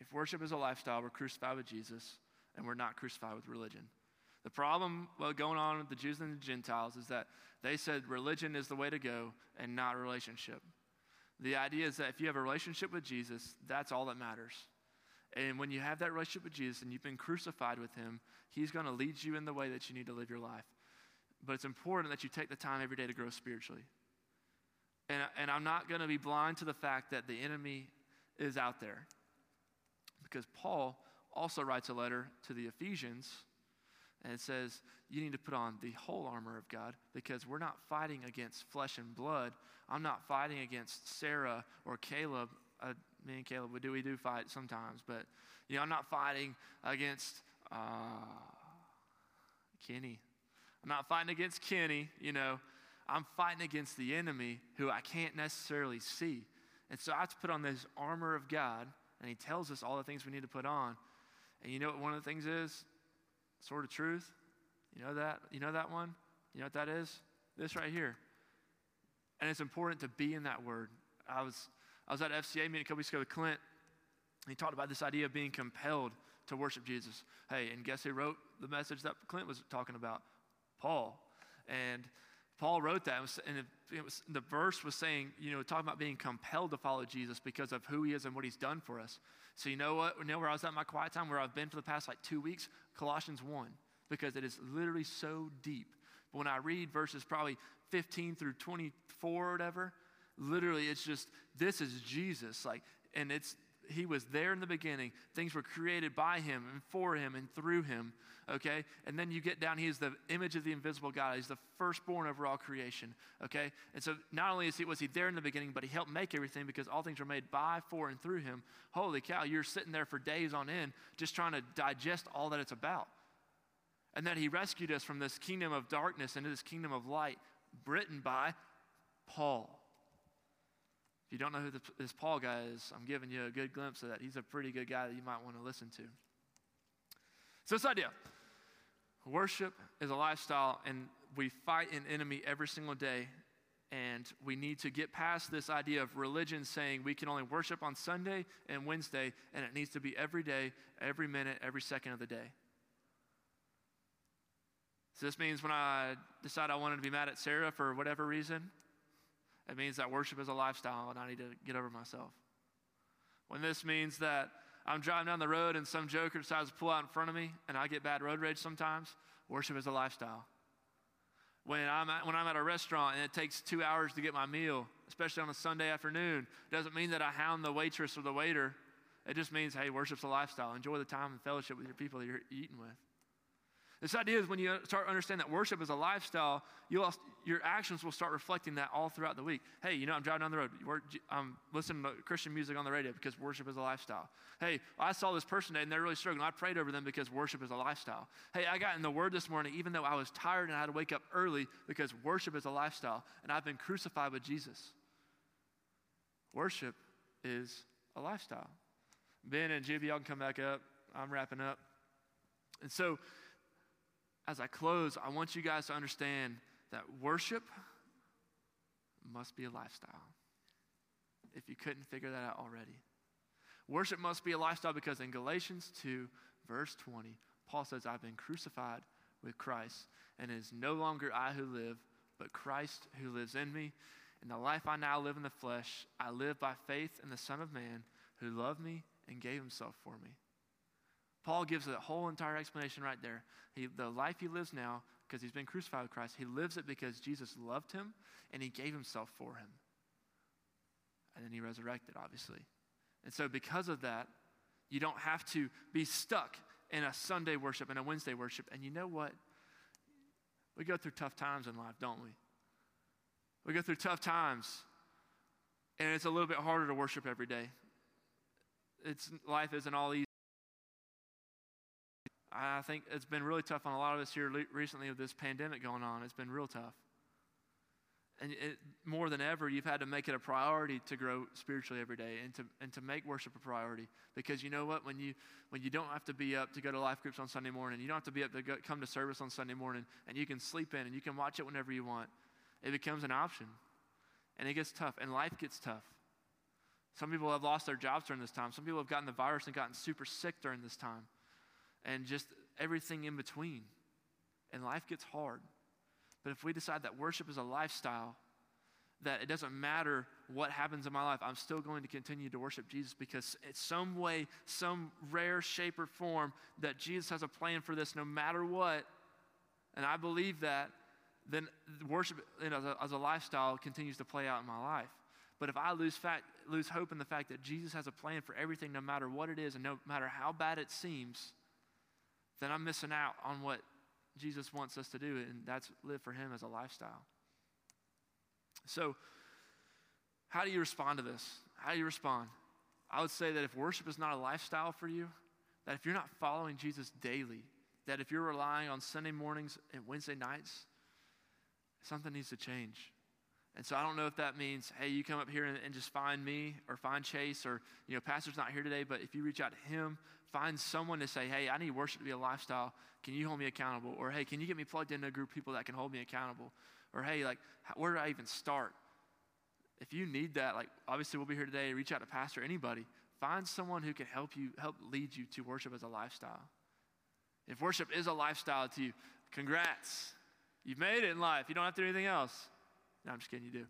if worship is a lifestyle, we're crucified with Jesus and we're not crucified with religion. The problem going on with the Jews and the Gentiles is that they said religion is the way to go and not relationship. The idea is that if you have a relationship with Jesus, that's all that matters. And when you have that relationship with Jesus and you've been crucified with him, he's going to lead you in the way that you need to live your life. But it's important that you take the time every day to grow spiritually. And, and I'm not going to be blind to the fact that the enemy is out there. Because Paul also writes a letter to the Ephesians, and it says, You need to put on the whole armor of God because we're not fighting against flesh and blood. I'm not fighting against Sarah or Caleb. Uh, me and Caleb, we do, we do fight sometimes, but you know, I'm not fighting against uh, Kenny I'm not fighting against Kenny, you know. I'm fighting against the enemy who I can't necessarily see. And so I have to put on this armor of God, and He tells us all the things we need to put on. And you know what one of the things is? Sword of truth. You know that? You know that one? You know what that is? This right here. And it's important to be in that word. I was, I was at FCA meeting a couple weeks ago with Clint, he talked about this idea of being compelled to worship Jesus. Hey, and guess who wrote the message that Clint was talking about? Paul. And Paul wrote that, and it was, the verse was saying, you know, talking about being compelled to follow Jesus because of who he is and what he's done for us. So, you know what? You know where I was at my quiet time, where I've been for the past like two weeks? Colossians 1, because it is literally so deep. But when I read verses probably 15 through 24 or whatever, literally it's just, this is Jesus. Like, and it's, he was there in the beginning. Things were created by him and for him and through him. Okay? And then you get down, he is the image of the invisible God. He's the firstborn over all creation. Okay? And so not only is he, was he there in the beginning, but he helped make everything because all things were made by, for, and through him. Holy cow, you're sitting there for days on end just trying to digest all that it's about. And that he rescued us from this kingdom of darkness into this kingdom of light, written by Paul. You don't know who this Paul guy is, I'm giving you a good glimpse of that. He's a pretty good guy that you might want to listen to. So, this idea worship is a lifestyle, and we fight an enemy every single day. And we need to get past this idea of religion saying we can only worship on Sunday and Wednesday, and it needs to be every day, every minute, every second of the day. So, this means when I decide I wanted to be mad at Sarah for whatever reason, it means that worship is a lifestyle and I need to get over myself. When this means that I'm driving down the road and some joker decides to pull out in front of me and I get bad road rage sometimes, worship is a lifestyle. When I'm, at, when I'm at a restaurant and it takes two hours to get my meal, especially on a Sunday afternoon, doesn't mean that I hound the waitress or the waiter. It just means, hey, worship's a lifestyle. Enjoy the time and fellowship with your people that you're eating with. This idea is when you start understand that worship is a lifestyle, you'll, your actions will start reflecting that all throughout the week. Hey, you know, I'm driving down the road. I'm listening to Christian music on the radio because worship is a lifestyle. Hey, I saw this person today and they're really struggling. I prayed over them because worship is a lifestyle. Hey, I got in the Word this morning even though I was tired and I had to wake up early because worship is a lifestyle and I've been crucified with Jesus. Worship is a lifestyle. Ben and Jibby, y'all can come back up. I'm wrapping up. And so, as I close, I want you guys to understand that worship must be a lifestyle. If you couldn't figure that out already, worship must be a lifestyle because in Galatians 2, verse 20, Paul says, I've been crucified with Christ, and it is no longer I who live, but Christ who lives in me. In the life I now live in the flesh, I live by faith in the Son of Man who loved me and gave himself for me. Paul gives a whole entire explanation right there. He, the life he lives now, because he's been crucified with Christ, he lives it because Jesus loved him and he gave himself for him. And then he resurrected, obviously. And so, because of that, you don't have to be stuck in a Sunday worship and a Wednesday worship. And you know what? We go through tough times in life, don't we? We go through tough times, and it's a little bit harder to worship every day. It's, life isn't all easy. I think it's been really tough on a lot of us here recently with this pandemic going on. It's been real tough. And it, more than ever, you've had to make it a priority to grow spiritually every day and to, and to make worship a priority. Because you know what? When you, when you don't have to be up to go to life groups on Sunday morning, you don't have to be up to go, come to service on Sunday morning, and you can sleep in and you can watch it whenever you want, it becomes an option. And it gets tough, and life gets tough. Some people have lost their jobs during this time. Some people have gotten the virus and gotten super sick during this time and just everything in between. And life gets hard. But if we decide that worship is a lifestyle, that it doesn't matter what happens in my life, I'm still going to continue to worship Jesus because it's some way, some rare shape or form that Jesus has a plan for this no matter what. And I believe that, then worship you know, as, a, as a lifestyle continues to play out in my life. But if I lose, fact, lose hope in the fact that Jesus has a plan for everything, no matter what it is and no matter how bad it seems, then I'm missing out on what Jesus wants us to do, and that's live for Him as a lifestyle. So, how do you respond to this? How do you respond? I would say that if worship is not a lifestyle for you, that if you're not following Jesus daily, that if you're relying on Sunday mornings and Wednesday nights, something needs to change. And so I don't know if that means, hey, you come up here and, and, just find me or find Chase or, you know, Pastor's not here today, but if you reach out to him, find someone to say, hey, I need worship to be a lifestyle. Can you hold me accountable? Or, hey, can you get me plugged into a group of people that can hold me accountable? Or, hey, like, where do I even start? If you need that, like, obviously we'll be here today. Reach out to Pastor, anybody. Find someone who can help you, help lead you to worship as a lifestyle. If worship is a lifestyle to you, congrats. You've made it in life. You don't have to do anything else. No, I'm just kidding, you do.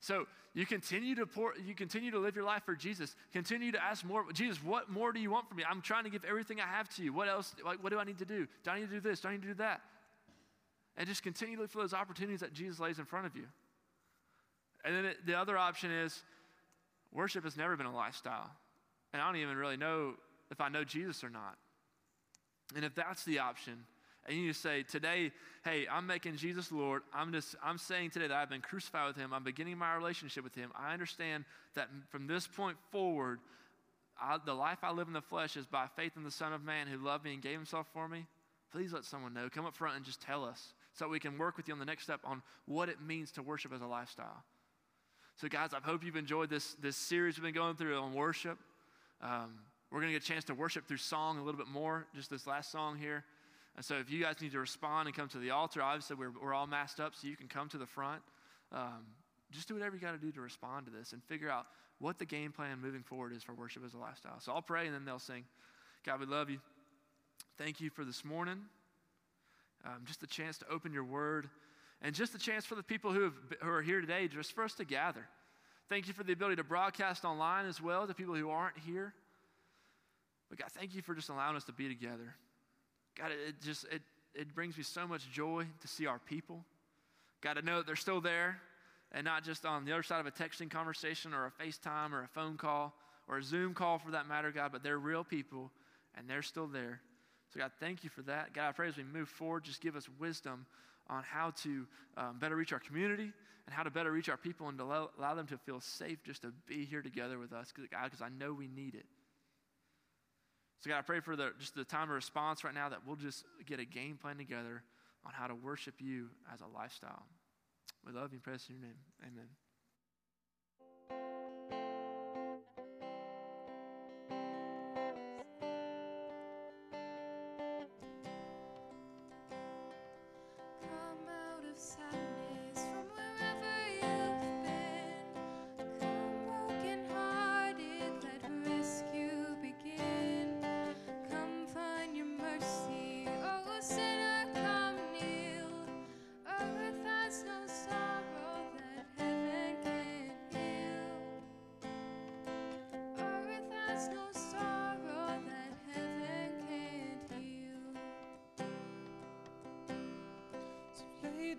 So you continue to pour, you continue to live your life for Jesus. Continue to ask more. Jesus, what more do you want from me? I'm trying to give everything I have to you. What else? Like, what do I need to do? Do I need to do this? Do I need to do that? And just continue to look for those opportunities that Jesus lays in front of you. And then it, the other option is worship has never been a lifestyle. And I don't even really know if I know Jesus or not. And if that's the option, and you say, today, hey, I'm making Jesus Lord. I'm just, I'm saying today that I've been crucified with him. I'm beginning my relationship with him. I understand that from this point forward, I, the life I live in the flesh is by faith in the Son of Man who loved me and gave himself for me. Please let someone know. Come up front and just tell us so we can work with you on the next step on what it means to worship as a lifestyle. So, guys, I hope you've enjoyed this, this series we've been going through on worship. Um, we're going to get a chance to worship through song a little bit more, just this last song here. And so if you guys need to respond and come to the altar, obviously we're, we're all masked up, so you can come to the front. Um, just do whatever you got to do to respond to this and figure out what the game plan moving forward is for worship as a lifestyle. So I'll pray and then they'll sing. God, we love you. Thank you for this morning. Um, just a chance to open your word and just a chance for the people who, have, who are here today, just for us to gather. Thank you for the ability to broadcast online as well to people who aren't here. But God, thank you for just allowing us to be together. God, it just it, it brings me so much joy to see our people. God, to know that they're still there and not just on the other side of a texting conversation or a FaceTime or a phone call or a Zoom call for that matter, God, but they're real people and they're still there So, God, thank you for that. God, I pray as we move forward, just give us wisdom on how to um, better reach our community and how to better reach our people and to allow, allow them to feel safe just to be here together with us, God, because I know we need it. So, God, I pray for the, just the time of response right now that we'll just get a game plan together on how to worship you as a lifestyle. We love you and praise in your name. Amen.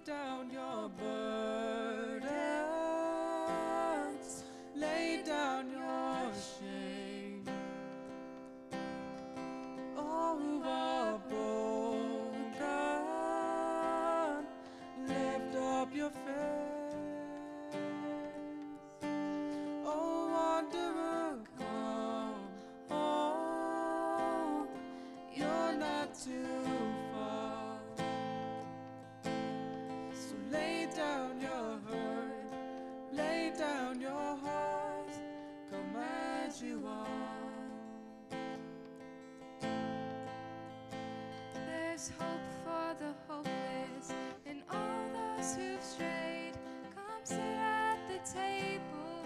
Down your burdens, There's hope for the hopeless and all those who've strayed. Come sit at the table,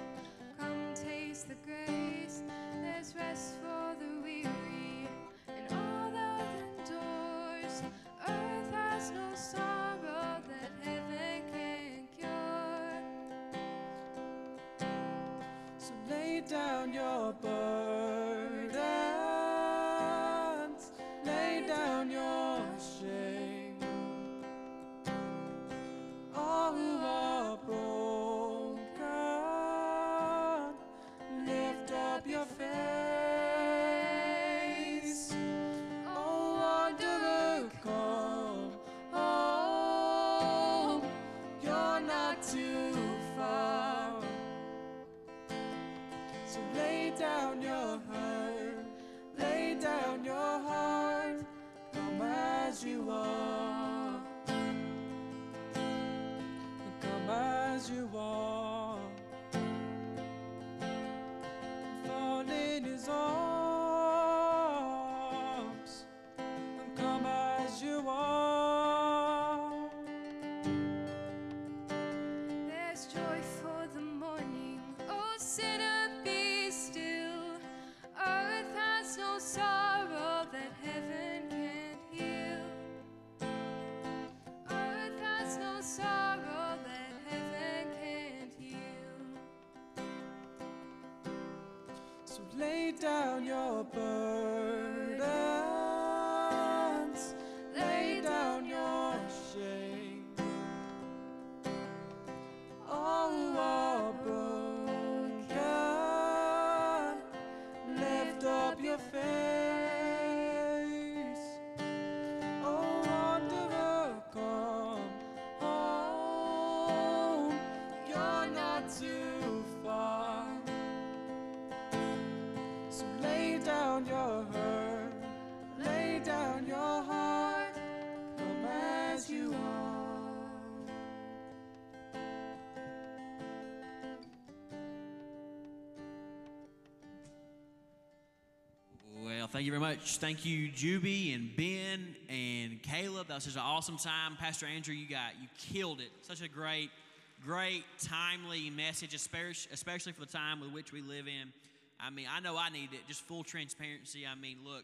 come taste the grace. There's rest for the weary and all those indoors. Earth has no sorrow that heaven can cure. So lay down your burdens, lay down your burdens, thank you very much. Thank you, Juby and Ben and Caleb. That was such an awesome time. Pastor Andrew, you got you killed it. Such a great, great, timely message, especially for the time with which we live in. I mean, I know I need it. Just full transparency. I mean, look,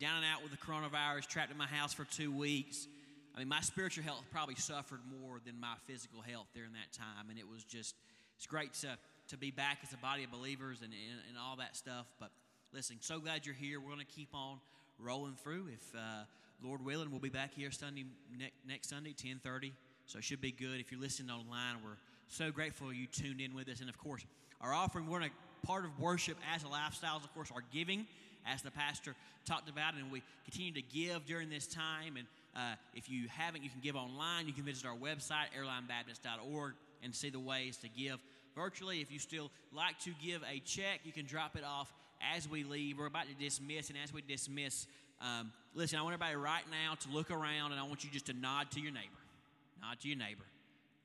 down and out with the coronavirus, trapped in my house for two weeks. I mean, my spiritual health probably suffered more than my physical health during that time, and it was just it's great to to be back as a body of believers and and, and all that stuff. But listen, so glad you're here. We're going to keep on rolling through. If uh, Lord willing, we'll be back here Sunday ne- next Sunday, ten thirty. So it should be good. If you're listening online, we're so grateful you tuned in with us. And of course, our offering, we're part of worship as a lifestyle is, of course, our giving as the pastor talked about, and we continue to give during this time. And uh, if you haven't, you can give online. You can visit our website, airlinebaptist.org, and see the ways to give virtually. If you still like to give a check, you can drop it off as we leave. We're about to dismiss, and as we dismiss, um, listen, I want everybody right now to look around, and I want you just to nod to your neighbor. Nod to your neighbor.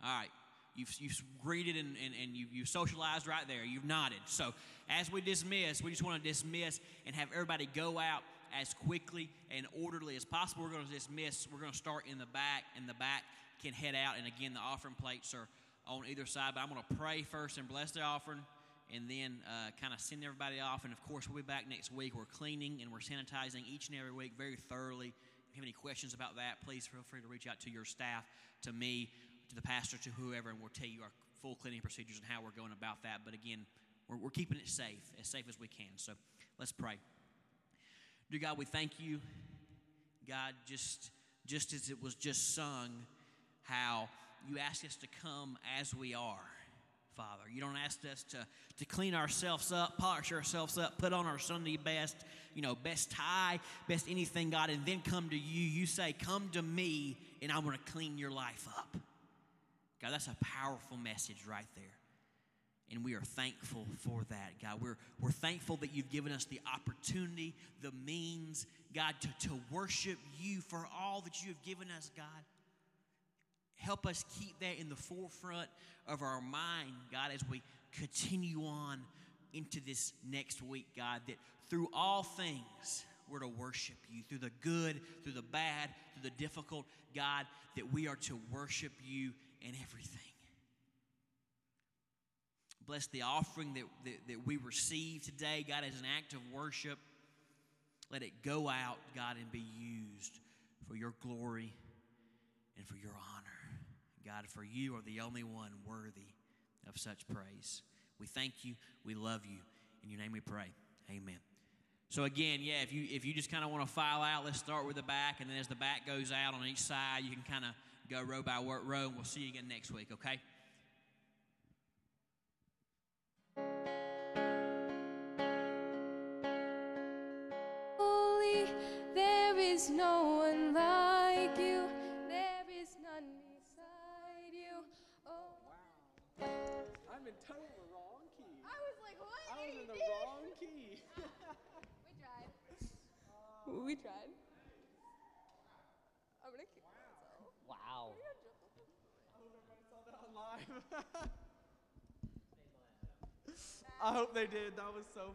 All right. You've, you've greeted and, and, and you, you've socialized right there. You've nodded. So, as we dismiss, we just want to dismiss and have everybody go out as quickly and orderly as possible. We're going to dismiss. We're going to start in the back, and the back can head out. And again, the offering plates are on either side. But I'm going to pray first and bless the offering, and then uh, kind of send everybody off. And of course, we'll be back next week. We're cleaning and we're sanitizing each and every week very thoroughly. If you have any questions about that, please feel free to reach out to your staff, to me, to the pastor, to whoever, and we'll tell you our full cleaning procedures and how we're going about that. But again, we're, we're keeping it safe, as safe as we can. So let's pray. Dear God, we thank you, God, just just as it was just sung, how you ask us to come as we are. Father. You don't ask us to, to clean ourselves up, polish ourselves up, put on our Sunday best, you know, best tie, best anything, God, and then come to you. You say, Come to me, and I'm going to clean your life up. God, that's a powerful message right there. And we are thankful for that, God. We're, we're thankful that you've given us the opportunity, the means, God, to, to worship you for all that you have given us, God. Help us keep that in the forefront of our mind, God, as we continue on into this next week, God, that through all things, we're to worship you through the good, through the bad, through the difficult, God, that we are to worship you in everything. Bless the offering that, that, that we receive today, God, as an act of worship. Let it go out, God, and be used for your glory and for your honor. God, for you are the only one worthy of such praise. We thank you. We love you. In your name we pray. Amen. So again, yeah, if you if you just kind of want to file out, let's start with the back, and then as the back goes out on each side, you can kind of go row by row, and we'll see you again next week. Okay. Holy, there is no one like I'm in total the wrong key. I was like, what? I was in the did? wrong key. We tried. we tried. I'm gonna kick myself. wow. I hope everybody saw that on live. I hope they did. That was so.